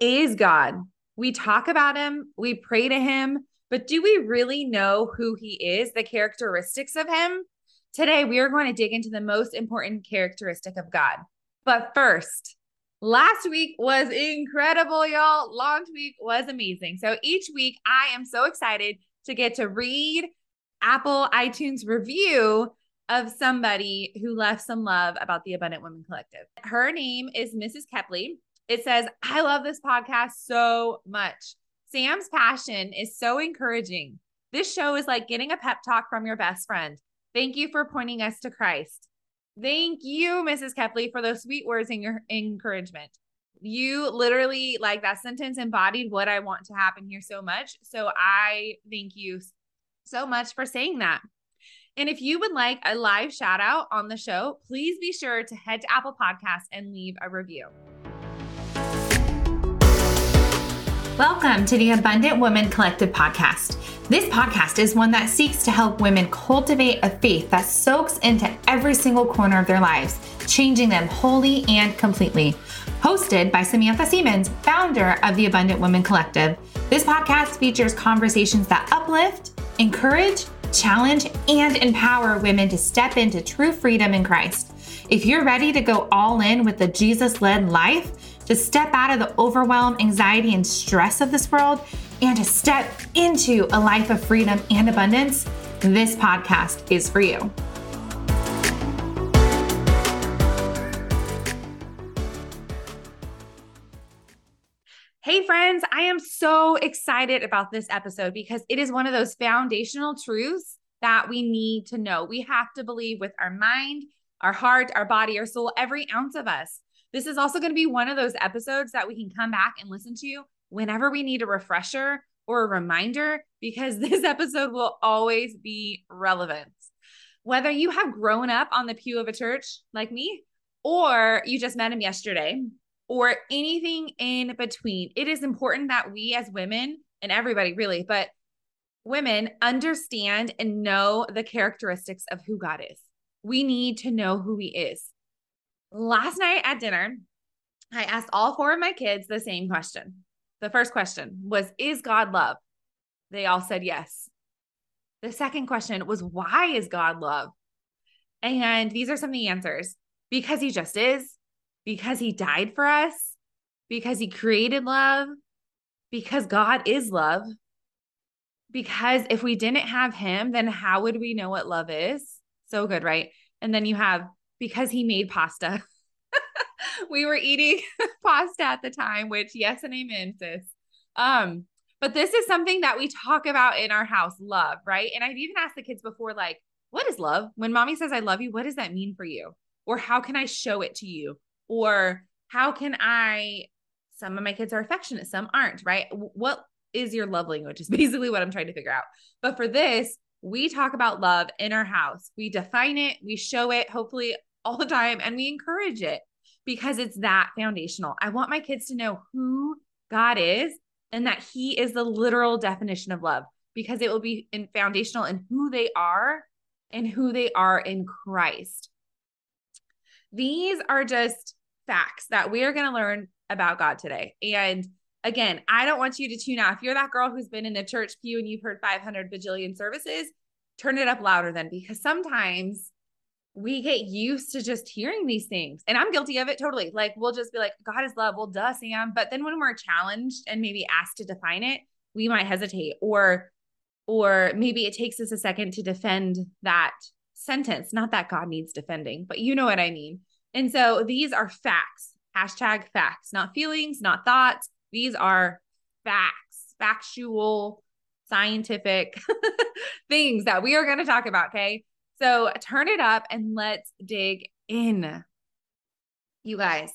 is God? We talk about him, we pray to him, but do we really know who he is, the characteristics of him? Today, we are going to dig into the most important characteristic of God. But first, last week was incredible, y'all. Launch week was amazing. So each week, I am so excited to get to read Apple iTunes review of somebody who left some love about the Abundant Women Collective. Her name is Mrs. Kepley. It says, I love this podcast so much. Sam's passion is so encouraging. This show is like getting a pep talk from your best friend. Thank you for pointing us to Christ. Thank you, Mrs. Kepley, for those sweet words and your encouragement. You literally, like that sentence embodied what I want to happen here so much. So I thank you so much for saying that. And if you would like a live shout out on the show, please be sure to head to Apple Podcasts and leave a review. Welcome to the Abundant Woman Collective podcast. This podcast is one that seeks to help women cultivate a faith that soaks into every single corner of their lives, changing them wholly and completely. Hosted by Samantha Siemens, founder of the Abundant Woman Collective, this podcast features conversations that uplift, encourage, challenge, and empower women to step into true freedom in Christ. If you're ready to go all in with the Jesus led life, to step out of the overwhelm, anxiety, and stress of this world, and to step into a life of freedom and abundance, this podcast is for you. Hey, friends, I am so excited about this episode because it is one of those foundational truths that we need to know. We have to believe with our mind, our heart, our body, our soul, every ounce of us this is also going to be one of those episodes that we can come back and listen to whenever we need a refresher or a reminder, because this episode will always be relevant. Whether you have grown up on the pew of a church like me, or you just met him yesterday, or anything in between, it is important that we as women and everybody really, but women understand and know the characteristics of who God is. We need to know who he is last night at dinner, I asked all four of my kids the same question. The first question was, Is God love? They all said yes. The second question was, Why is God love? And these are some of the answers because he just is, because he died for us, because he created love, because God is love. Because if we didn't have him, then how would we know what love is? So good, right? And then you have because he made pasta. we were eating pasta at the time, which yes and amen, sis. Um, but this is something that we talk about in our house, love, right? And I've even asked the kids before, like, what is love? When mommy says I love you, what does that mean for you? Or how can I show it to you? Or how can I some of my kids are affectionate, some aren't, right? What is your love language? Is basically what I'm trying to figure out. But for this, we talk about love in our house. We define it, we show it, hopefully all the time and we encourage it because it's that foundational. I want my kids to know who God is and that he is the literal definition of love because it will be in foundational in who they are and who they are in Christ. These are just facts that we are going to learn about God today. And again, I don't want you to tune out. If you're that girl who's been in a church pew and you've heard 500 bajillion services, turn it up louder then because sometimes we get used to just hearing these things. And I'm guilty of it totally. Like, we'll just be like, God is love. Well, duh, Sam. But then when we're challenged and maybe asked to define it, we might hesitate or or maybe it takes us a second to defend that sentence. Not that God needs defending, but you know what I mean. And so these are facts. Hashtag facts, not feelings, not thoughts. These are facts, factual, scientific things that we are going to talk about. Okay. So turn it up and let's dig in. You guys,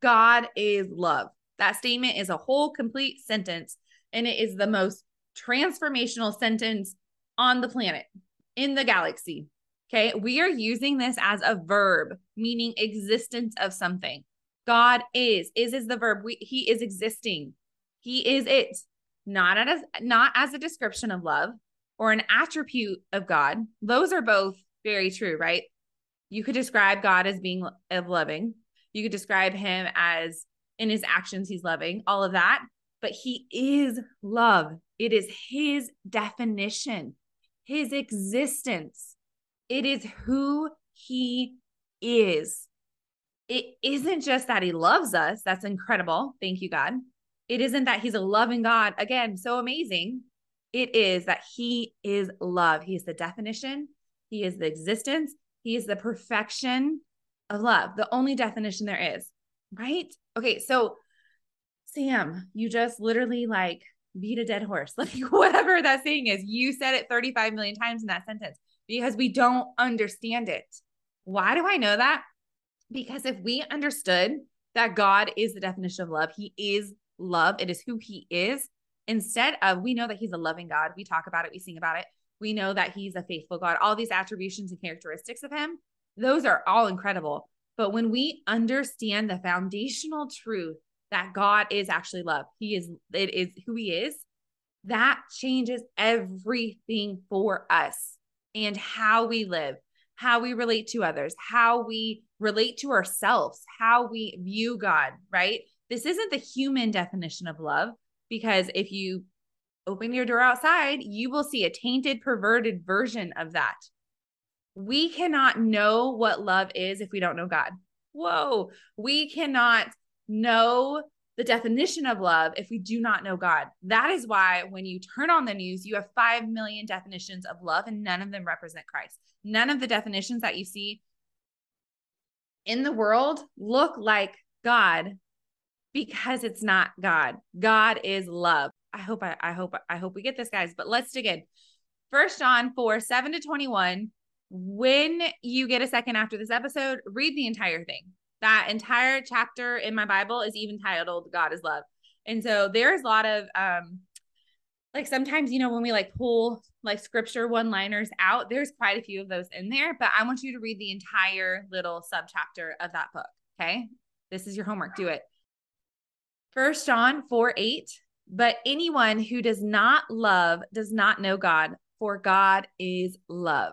God is love. That statement is a whole complete sentence, and it is the most transformational sentence on the planet, in the galaxy. Okay. We are using this as a verb, meaning existence of something. God is, is is the verb. We, he is existing. He is it, not as not as a description of love, or an attribute of God, those are both very true, right? You could describe God as being loving. You could describe him as In his actions, he's loving, all of that. But he is love. It is his definition, his existence. It is who he is. It isn't just that he loves us. That's incredible. Thank you, God. It isn't that he's a loving God. Again, so amazing. It is that he is love. He is the definition, he is the existence, he is the perfection of love, the only definition there is, right? Okay, so Sam, you just literally like beat a dead horse, like whatever that saying is. You said it 35 million times in that sentence because we don't understand it. Why do I know that? Because if we understood that God is the definition of love, He is love, it is who He is. Instead of, we know that He's a loving God. We talk about it, we sing about it. We know that He's a faithful God. All these attributions and characteristics of Him, those are all incredible. But when we understand the foundational truth that God is actually love, He is, it is who He is, that changes everything for us and how we live, how we relate to others, how we relate to ourselves, how we view God, right? This isn't the human definition of love because if you open your door outside, you will see a tainted, perverted version of that. We cannot know what love is if we don't know God. Whoa, we cannot know the definition of love if we do not know God. That is why when you turn on the news, you have 5 million definitions of love and none of them represent Christ. None of the definitions that you see in the world look like God because it's not God. God is love. I hope I, I hope I hope we get this guys, but let's dig in. First John 4, 7 to 21. When you get a second after this episode, read the entire thing. That entire chapter in my Bible is even titled God is love. And so there's a lot of um like sometimes you know when we like pull like scripture one liners out there's quite a few of those in there but i want you to read the entire little subchapter of that book okay this is your homework do it First John 4 8. But anyone who does not love does not know God, for God is love.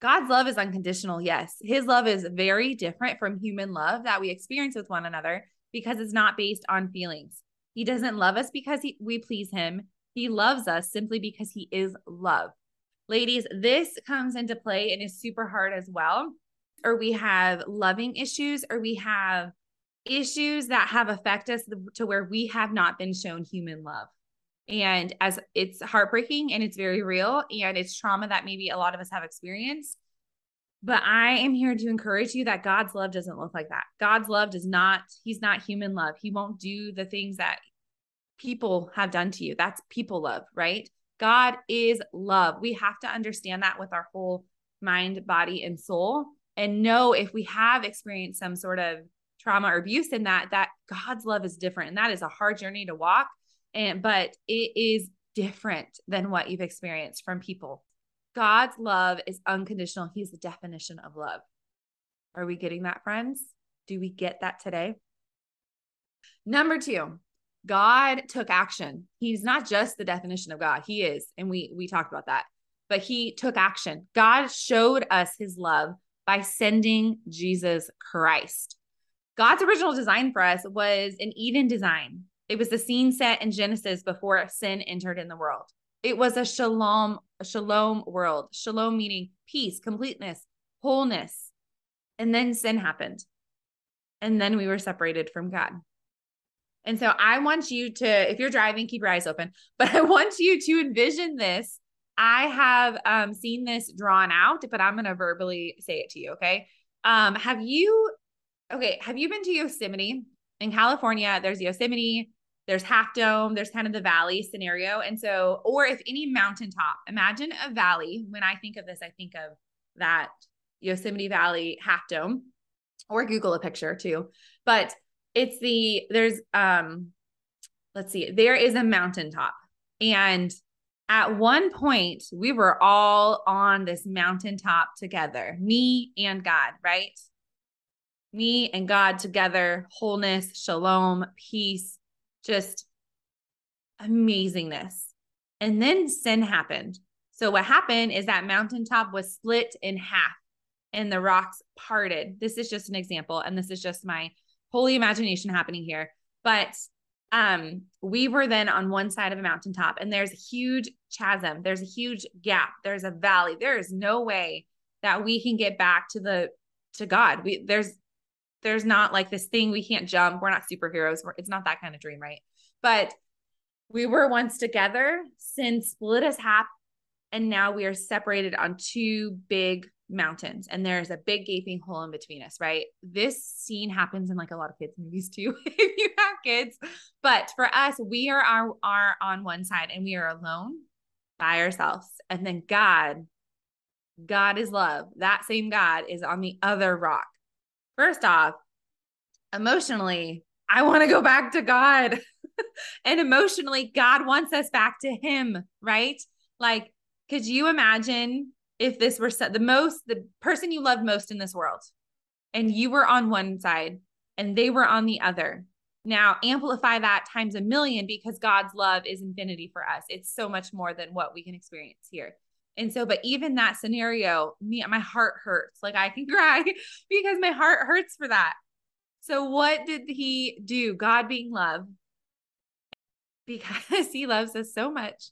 God's love is unconditional, yes. His love is very different from human love that we experience with one another because it's not based on feelings. He doesn't love us because he, we please him. He loves us simply because he is love. Ladies, this comes into play and is super hard as well. Or we have loving issues, or we have issues that have affected us to where we have not been shown human love. And as it's heartbreaking and it's very real and it's trauma that maybe a lot of us have experienced. But I am here to encourage you that God's love doesn't look like that. God's love does not, He's not human love. He won't do the things that people have done to you. That's people love, right? God is love. We have to understand that with our whole mind, body, and soul and know if we have experienced some sort of trauma or abuse in that that God's love is different and that is a hard journey to walk and but it is different than what you've experienced from people. God's love is unconditional. He's the definition of love. Are we getting that friends? Do we get that today? Number 2, God took action. He's not just the definition of God. He is and we we talked about that. But he took action. God showed us his love by sending Jesus Christ. God's original design for us was an Eden design. It was the scene set in Genesis before sin entered in the world. It was a shalom, a shalom world. Shalom meaning peace, completeness, wholeness. And then sin happened. And then we were separated from God. And so I want you to, if you're driving, keep your eyes open, but I want you to envision this. I have um, seen this drawn out, but I'm going to verbally say it to you. Okay. Um, have you okay, have you been to Yosemite in California? There's Yosemite, there's Half Dome, there's kind of the valley scenario. And so, or if any mountaintop, imagine a valley. When I think of this, I think of that Yosemite Valley Half Dome, or Google a picture too. But it's the, there's, um, let's see, there is a mountaintop. And at one point, we were all on this mountaintop together, me and God, right? Me and God together, wholeness, shalom, peace, just amazingness. And then sin happened. So, what happened is that mountaintop was split in half and the rocks parted. This is just an example. And this is just my holy imagination happening here. But um we were then on one side of a mountaintop and there's a huge chasm there's a huge gap there's a valley there is no way that we can get back to the to god we there's there's not like this thing we can't jump we're not superheroes we're, it's not that kind of dream right but we were once together sin split us half and now we are separated on two big mountains and there's a big gaping hole in between us, right? This scene happens in like a lot of kids movies too, if you have kids. But for us, we are, are, are on one side and we are alone by ourselves. And then God, God is love. That same God is on the other rock. First off, emotionally, I want to go back to God. and emotionally, God wants us back to Him, right? Like, could you imagine if this were the most the person you loved most in this world and you were on one side and they were on the other now amplify that times a million because god's love is infinity for us it's so much more than what we can experience here and so but even that scenario me my heart hurts like i can cry because my heart hurts for that so what did he do god being love because he loves us so much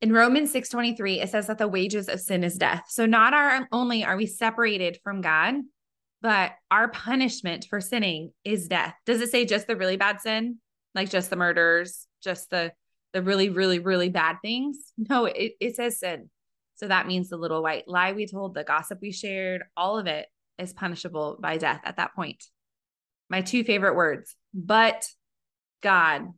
in Romans 6:23 it says that the wages of sin is death. So not our um, only are we separated from God, but our punishment for sinning is death. Does it say just the really bad sin? Like just the murders, just the the really really really bad things? No, it it says sin. So that means the little white lie we told, the gossip we shared, all of it is punishable by death at that point. My two favorite words, but God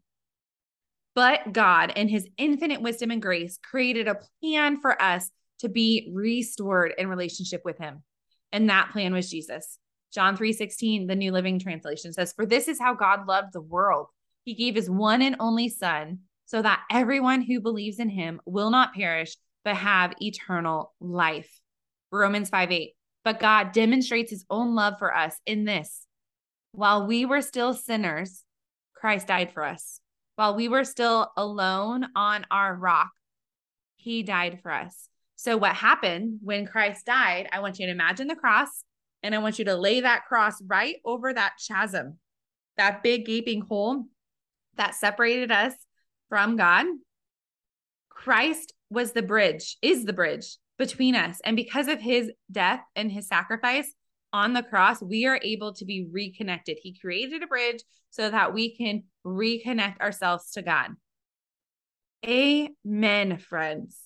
but God, in his infinite wisdom and grace, created a plan for us to be restored in relationship with him. And that plan was Jesus. John 3:16, the New Living Translation says, "For this is how God loved the world. He gave his one and only son so that everyone who believes in him will not perish but have eternal life." Romans 5 8. But God demonstrates his own love for us in this. While we were still sinners, Christ died for us. While we were still alone on our rock, he died for us. So, what happened when Christ died? I want you to imagine the cross and I want you to lay that cross right over that chasm, that big gaping hole that separated us from God. Christ was the bridge, is the bridge between us. And because of his death and his sacrifice, on the cross, we are able to be reconnected. He created a bridge so that we can reconnect ourselves to God. Amen, friends.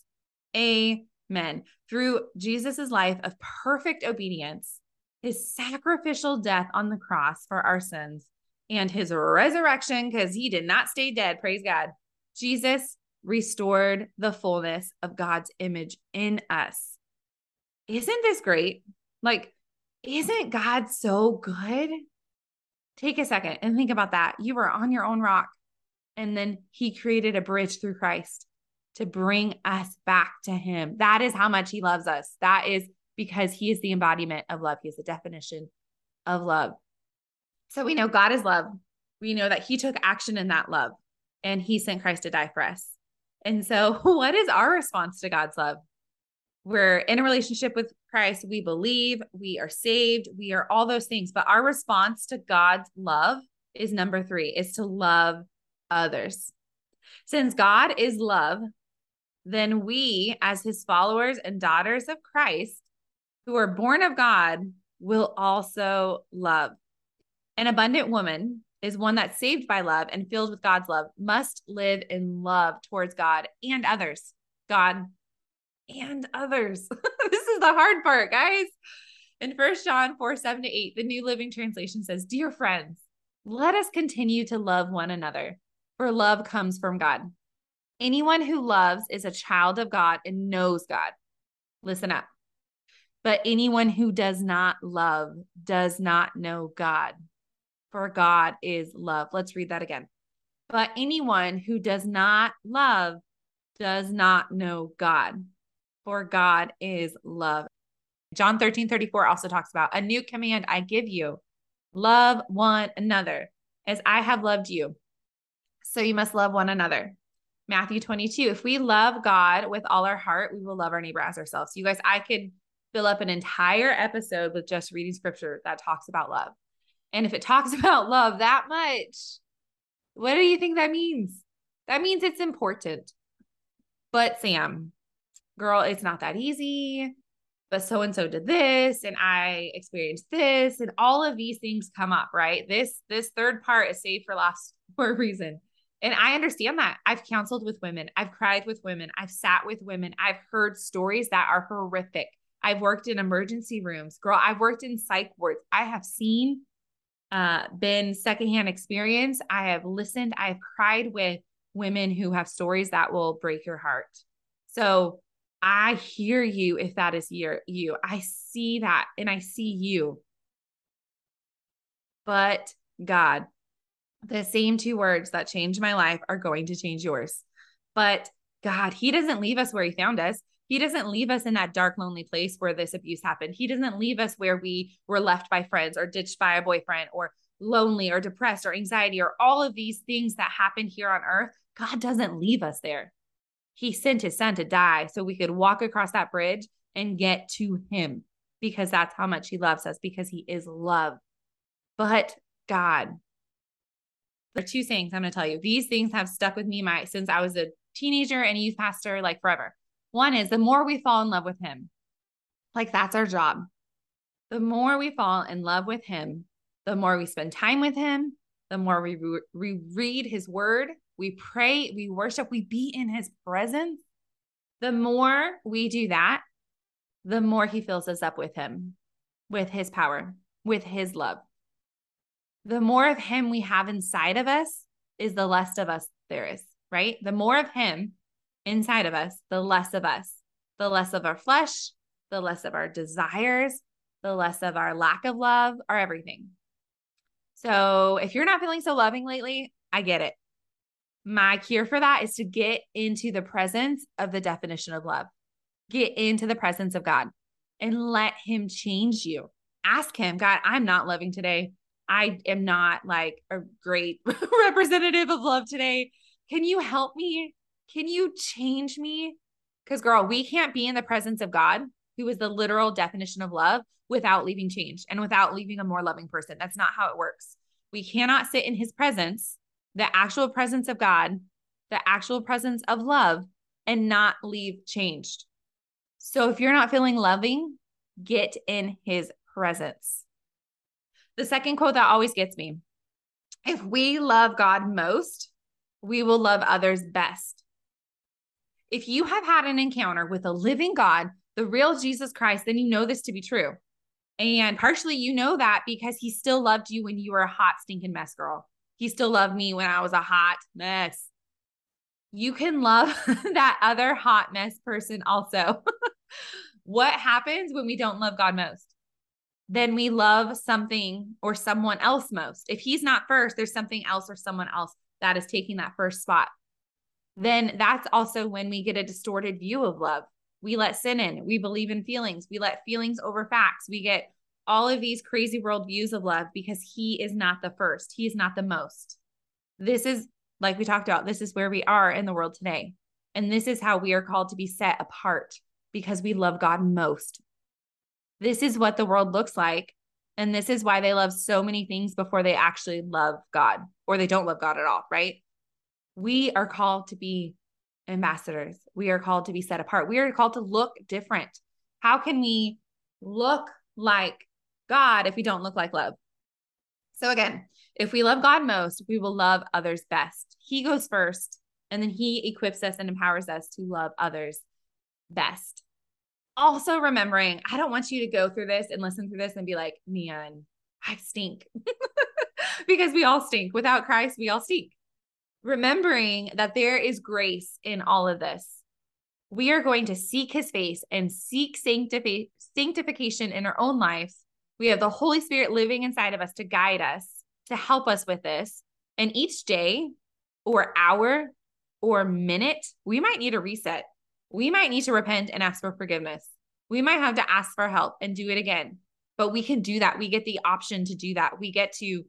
Amen. Through Jesus's life of perfect obedience, his sacrificial death on the cross for our sins, and his resurrection, because he did not stay dead, praise God. Jesus restored the fullness of God's image in us. Isn't this great? Like, isn't God so good? Take a second and think about that. You were on your own rock, and then He created a bridge through Christ to bring us back to Him. That is how much He loves us. That is because He is the embodiment of love, He is the definition of love. So we know God is love. We know that He took action in that love and He sent Christ to die for us. And so, what is our response to God's love? We're in a relationship with Christ. We believe, we are saved, we are all those things. But our response to God's love is number three, is to love others. Since God is love, then we, as his followers and daughters of Christ, who are born of God, will also love. An abundant woman is one that's saved by love and filled with God's love, must live in love towards God and others. God and others. this is the hard part, guys. In First John 4 7 to 8, the New Living Translation says, Dear friends, let us continue to love one another, for love comes from God. Anyone who loves is a child of God and knows God. Listen up. But anyone who does not love does not know God, for God is love. Let's read that again. But anyone who does not love does not know God, for God is love. John 13, 34 also talks about a new command I give you love one another as I have loved you. So you must love one another. Matthew 22. If we love God with all our heart, we will love our neighbor as ourselves. You guys, I could fill up an entire episode with just reading scripture that talks about love. And if it talks about love that much, what do you think that means? That means it's important. But Sam, girl, it's not that easy. But so and so did this and I experienced this and all of these things come up, right? This this third part is saved for last for a reason. And I understand that. I've counseled with women, I've cried with women, I've sat with women, I've heard stories that are horrific. I've worked in emergency rooms. Girl, I've worked in psych wards. I have seen uh been secondhand experience. I have listened, I have cried with women who have stories that will break your heart. So I hear you if that is your you. I see that and I see you. But God, the same two words that changed my life are going to change yours. But God, He doesn't leave us where He found us. He doesn't leave us in that dark, lonely place where this abuse happened. He doesn't leave us where we were left by friends or ditched by a boyfriend or lonely or depressed or anxiety or all of these things that happen here on earth. God doesn't leave us there. He sent his son to die so we could walk across that bridge and get to him because that's how much he loves us because he is love. But God, there are two things I'm going to tell you. These things have stuck with me my since I was a teenager and youth pastor like forever. One is the more we fall in love with him. Like that's our job. The more we fall in love with him, the more we spend time with him, the more we, re- read his word, we pray, we worship, we be in his presence. The more we do that, the more he fills us up with him, with his power, with his love. The more of him we have inside of us is the less of us there is, right? The more of him inside of us, the less of us, the less of our flesh, the less of our desires, the less of our lack of love, our everything. So if you're not feeling so loving lately, I get it my cure for that is to get into the presence of the definition of love. Get into the presence of God and let Him change you. Ask Him, God, I'm not loving today. I am not like a great representative of love today. Can you help me? Can you change me? Because, girl, we can't be in the presence of God, who is the literal definition of love, without leaving change and without leaving a more loving person. That's not how it works. We cannot sit in His presence the actual presence of God, the actual presence of love, and not leave changed. So if you're not feeling loving, get in his presence. The second quote that always gets me if we love God most, we will love others best. If you have had an encounter with a living God, the real Jesus Christ, then you know this to be true. And partially you know that because he still loved you when you were a hot, stinking mess girl. He still loved me when I was a hot mess. You can love that other hot mess person also. what happens when we don't love God most? Then we love something or someone else most. If he's not first, there's something else or someone else that is taking that first spot. Then that's also when we get a distorted view of love. We let sin in. We believe in feelings. We let feelings over facts. We get all of these crazy world views of love because he is not the first, he is not the most. This is, like we talked about, this is where we are in the world today. And this is how we are called to be set apart because we love God most. This is what the world looks like. And this is why they love so many things before they actually love God or they don't love God at all, right? We are called to be ambassadors. We are called to be set apart. We are called to look different. How can we look like God if we don't look like love. So again, if we love God most, we will love others best. He goes first, and then He equips us and empowers us to love others best. Also, remembering, I don't want you to go through this and listen through this and be like, man, I stink. because we all stink. Without Christ, we all stink. Remembering that there is grace in all of this. We are going to seek his face and seek sanctifi- sanctification in our own lives we have the Holy Spirit living inside of us to guide us, to help us with this. And each day or hour or minute, we might need a reset. We might need to repent and ask for forgiveness. We might have to ask for help and do it again. But we can do that. We get the option to do that. We get to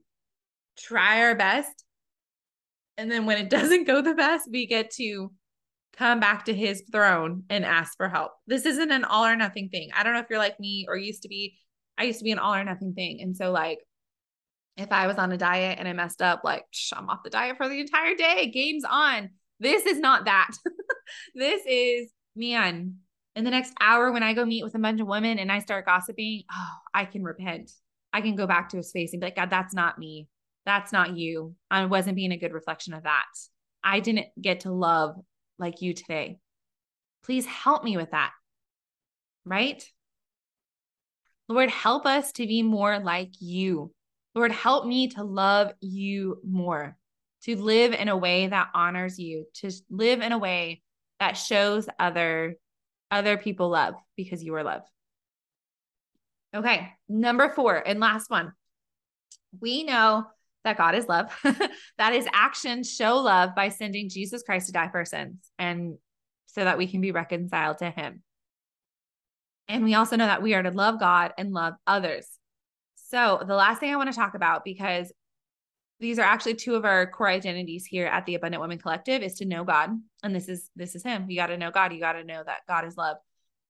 try our best. And then when it doesn't go the best, we get to come back to his throne and ask for help. This isn't an all or nothing thing. I don't know if you're like me or used to be I used to be an all or nothing thing. And so like If I was on a diet and I messed up, like I'm off the diet for the entire day, game's on. This is not that. this is, man, in the next hour when I go meet with a bunch of women and I start gossiping, oh, I can repent. I can go back to a space and be like, God, that's not me. That's not you. I wasn't being a good reflection of that. I didn't get to love like you today. Please help me with that. Right? Lord, help us to be more like you. Lord, help me to love you more, to live in a way that honors you, to live in a way that shows other other people love because you are love. Okay, number 4 and last one. We know that God is love, that is action, show love by sending Jesus Christ to die for sins and so that we can be reconciled to him. And we also know that we are to love God and love others. So, the last thing I want to talk about, because these are actually two of our core identities here at the Abundant Women Collective, is to know God. And this is this is Him. You got to know God. You got to know that God is love.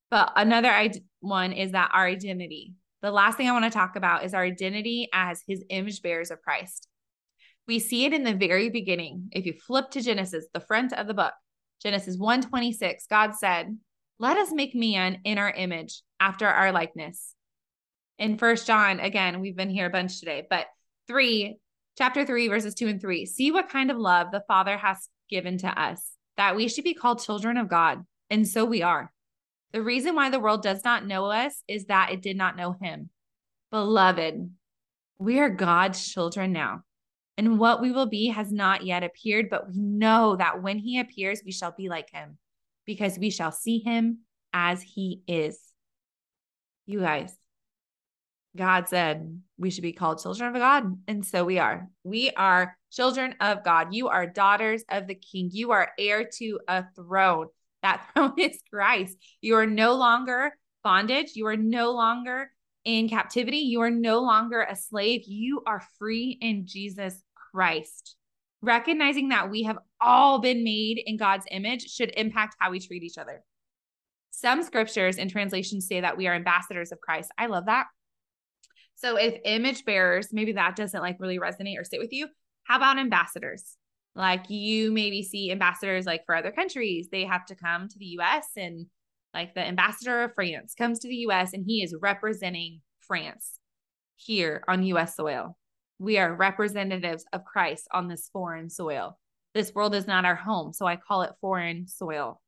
But another one is that our identity. The last thing I want to talk about is our identity as his image bearers of Christ. We see it in the very beginning. If you flip to Genesis, the front of the book, Genesis 1:26, God said, "Let us make man in our image, after our likeness." In First John, again, we've been here a bunch today, but 3, chapter 3 verses 2 and 3. See what kind of love the Father has given to us, that we should be called children of God, and so we are. The reason why the world does not know us is that it did not know him. Beloved, we are God's children now. And what we will be has not yet appeared, but we know that when he appears, we shall be like him because we shall see him as he is. You guys, God said we should be called children of God. And so we are. We are children of God. You are daughters of the king. You are heir to a throne. That throne is Christ. You are no longer bondage. You are no longer in captivity. You are no longer a slave. You are free in Jesus Christ. Recognizing that we have all been made in God's image should impact how we treat each other. Some scriptures and translations say that we are ambassadors of Christ. I love that. So if image bearers, maybe that doesn't like really resonate or sit with you, how about ambassadors? Like you maybe see ambassadors like for other countries, they have to come to the US and like the ambassador of France comes to the US and he is representing France here on US soil. We are representatives of Christ on this foreign soil. This world is not our home, so I call it foreign soil.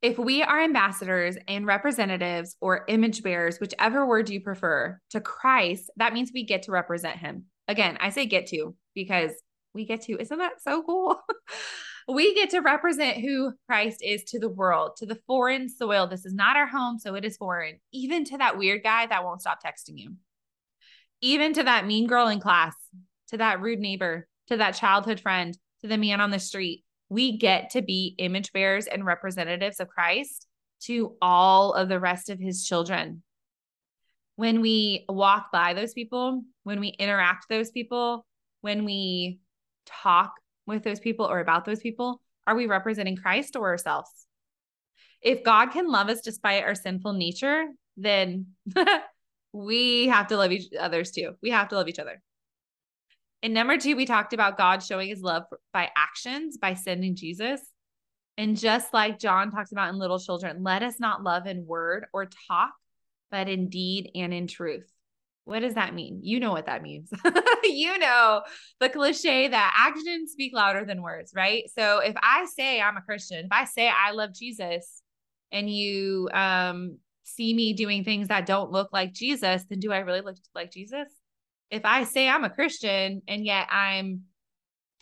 If we are ambassadors and representatives or image bearers, whichever word you prefer, to Christ, that means we get to represent him. Again, I say get to because we get to, isn't that so cool? we get to represent who Christ is to the world, to the foreign soil. This is not our home, so it is foreign, even to that weird guy that won't stop texting you, even to that mean girl in class, to that rude neighbor, to that childhood friend, to the man on the street. We get to be image bearers and representatives of Christ to all of the rest of his children. When we walk by those people, when we interact those people, when we talk with those people or about those people, are we representing Christ or ourselves? If God can love us despite our sinful nature, then we have to love each others too. We have to love each other. In number two, we talked about God showing his love by actions, by sending Jesus. And just like John talks about in little children, let us not love in word or talk, but in deed and in truth. What does that mean? You know what that means. you know the cliche that actions speak louder than words, right? So if I say I'm a Christian, if I say I love Jesus and you um see me doing things that don't look like Jesus, then do I really look like Jesus? If I say I'm a Christian and yet I'm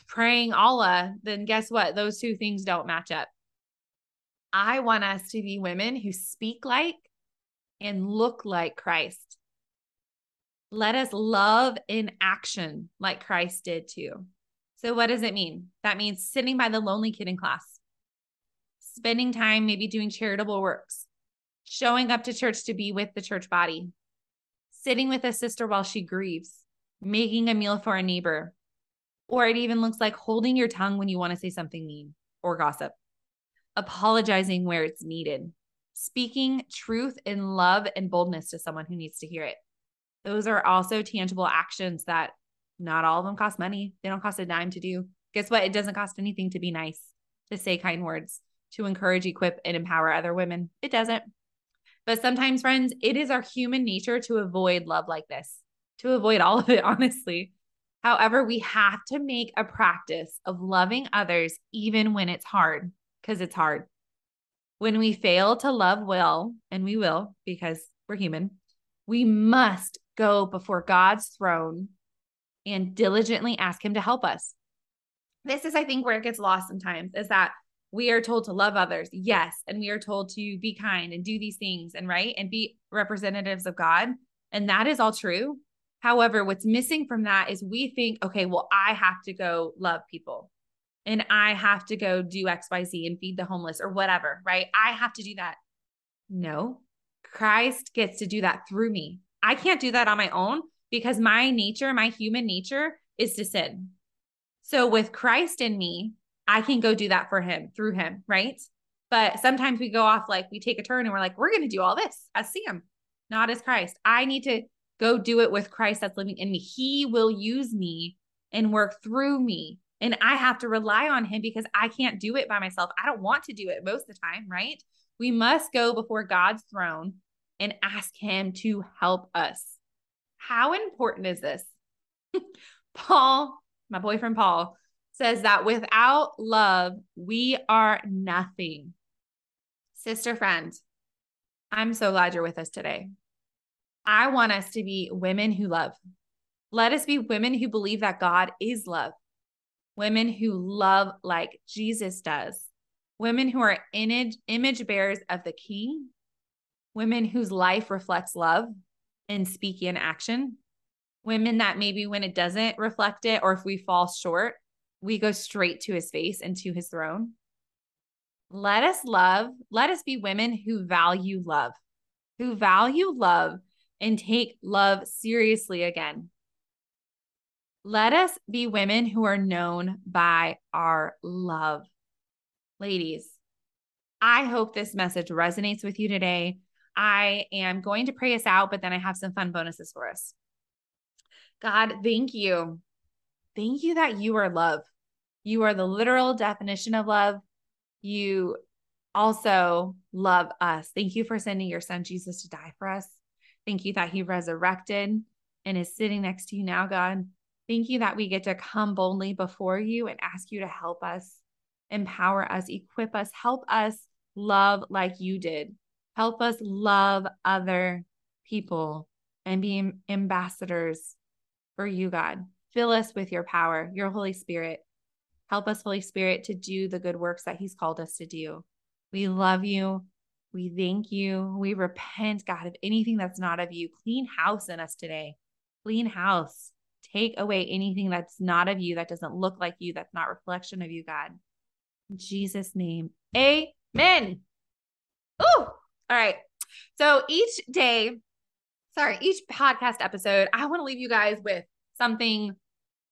praying Allah, then guess what? Those two things don't match up. I want us to be women who speak like and look like Christ. Let us love in action like Christ did too. So, what does it mean? That means sitting by the lonely kid in class, spending time maybe doing charitable works, showing up to church to be with the church body, sitting with a sister while she grieves, making a meal for a neighbor, or it even looks like holding your tongue when you want to say something mean or gossip, apologizing where it's needed, speaking truth in love and boldness to someone who needs to hear it. Those are also tangible actions that not all of them cost money. They don't cost a dime to do. Guess what? It doesn't cost anything to be nice, to say kind words, to encourage, equip, and empower other women. It doesn't. But sometimes, friends, it is our human nature to avoid love like this, to avoid all of it, honestly. However, we have to make a practice of loving others even when it's hard, because it's hard. When we fail to love well, and we will because we're human, we must go before God's throne and diligently ask Him to help us. This is, I think, where it gets lost sometimes is that we are told to love others, yes, and we are told to be kind and do these things and right and be representatives of God. And that is all true. However, what's missing from that is we think, okay, well, I have to go love people and I have to go do XYZ and feed the homeless or whatever, right? I have to do that. No, Christ gets to do that through me. I can't do that on my own because my nature, my human nature is to sin. So with Christ in me, I can go do that for him through him, right? But sometimes we go off like we take a turn and we're like, we're going to do all this as Sam, not as Christ. I need to go do it with Christ that's living in me. He will use me and work through me. And I have to rely on him because I can't do it by myself. I don't want to do it most of the time, right? We must go before God's throne and ask him to help us. How important is this? Paul, my boyfriend Paul, says that without love, we are nothing. Sister friend, I'm so glad you're with us today. I want us to be women who love. Let us be women who believe that God is love, women who love like Jesus does, women who are image, image bearers of the King, women whose life reflects love in speaking and action, women that maybe when it doesn't reflect it or if we fall short, we go straight to his face and to his throne. Let us love, let us be women who value love, who value love and take love seriously again. Let us be women who are known by our love. Ladies, I hope this message resonates with you today. I am going to pray us out, but then I have some fun bonuses for us. God, thank you. Thank you that you are love. You are the literal definition of love. You also love us. Thank you for sending your son Jesus to die for us. Thank you that he resurrected and is sitting next to you now, God. Thank you that we get to come boldly before you and ask you to help us, empower us, equip us, help us love like you did. Help us love other people and be ambassadors for you, God. Fill us with your power, your Holy Spirit. Help us, Holy Spirit, to do the good works that He's called us to do. We love you. We thank you. We repent, God, of anything that's not of you. Clean house in us today. Clean house. Take away anything that's not of you, that doesn't look like you, that's not reflection of you, God. In Jesus' name. Amen. Ooh. All right. So each day, sorry, each podcast episode, I want to leave you guys with something,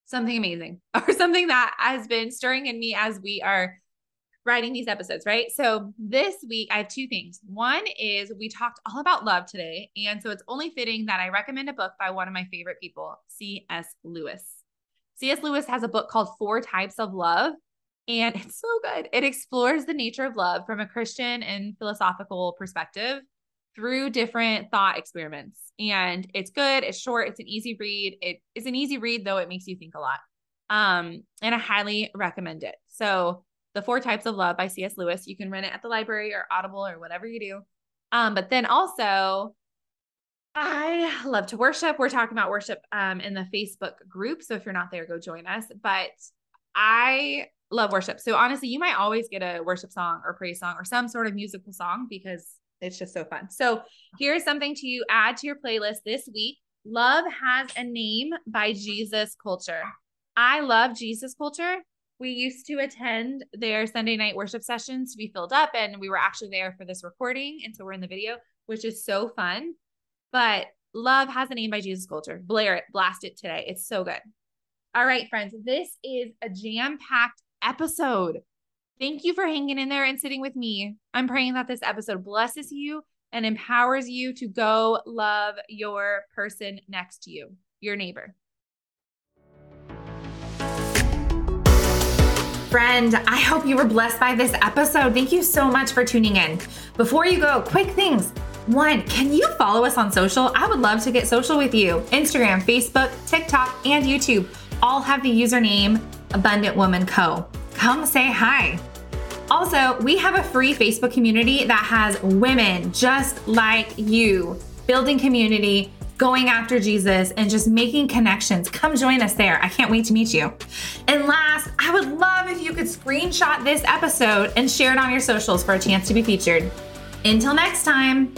something amazing or something that has been stirring in me as we are writing these episodes, right? So this week I have two things. One is we talked all about love today. And so it's only fitting that I recommend a book by one of my favorite people, C.S. Lewis. C.S. Lewis has a book called Four Types of Love. And it's so good. It explores the nature of love from a Christian and philosophical perspective through different thought experiments. And it's good, it's short, it's an easy read. It is an easy read, though it makes you think a lot. Um, and I highly recommend it. So the Four Types of Love by C.S. Lewis. You can rent it at the library or Audible or whatever you do. Um, but then also, I love to worship. We're talking about worship um, in the Facebook group. So if you're not there, go join us. But I love worship. So honestly, you might always get a worship song or praise song or some sort of musical song because it's just so fun. So here's something to add to your playlist this week. Love has a name by Jesus Culture. I love Jesus Culture we used to attend their Sunday night worship sessions to be filled up, and we were actually there for this recording. And so we're in the video, which is so fun. But Love has a name by Jesus Culture. Blare it, blast it today. It's so good. All right, friends, this is a jam packed episode. Thank you for hanging in there and sitting with me. I'm praying that this episode blesses you and empowers you to go love your person next to you, your neighbor. Friend, I hope you were blessed by this episode. Thank you so much for tuning in. Before you go, quick things. One, can you follow us on social? I would love to get social with you. Instagram, Facebook, TikTok, and YouTube all have the username Abundant Woman Co. Come say hi. Also, we have a free Facebook community that has women just like you building community, going after Jesus, and just making connections. Come join us there. I can't wait to meet you. And last, I would love if you could screenshot this episode and share it on your socials for a chance to be featured. Until next time.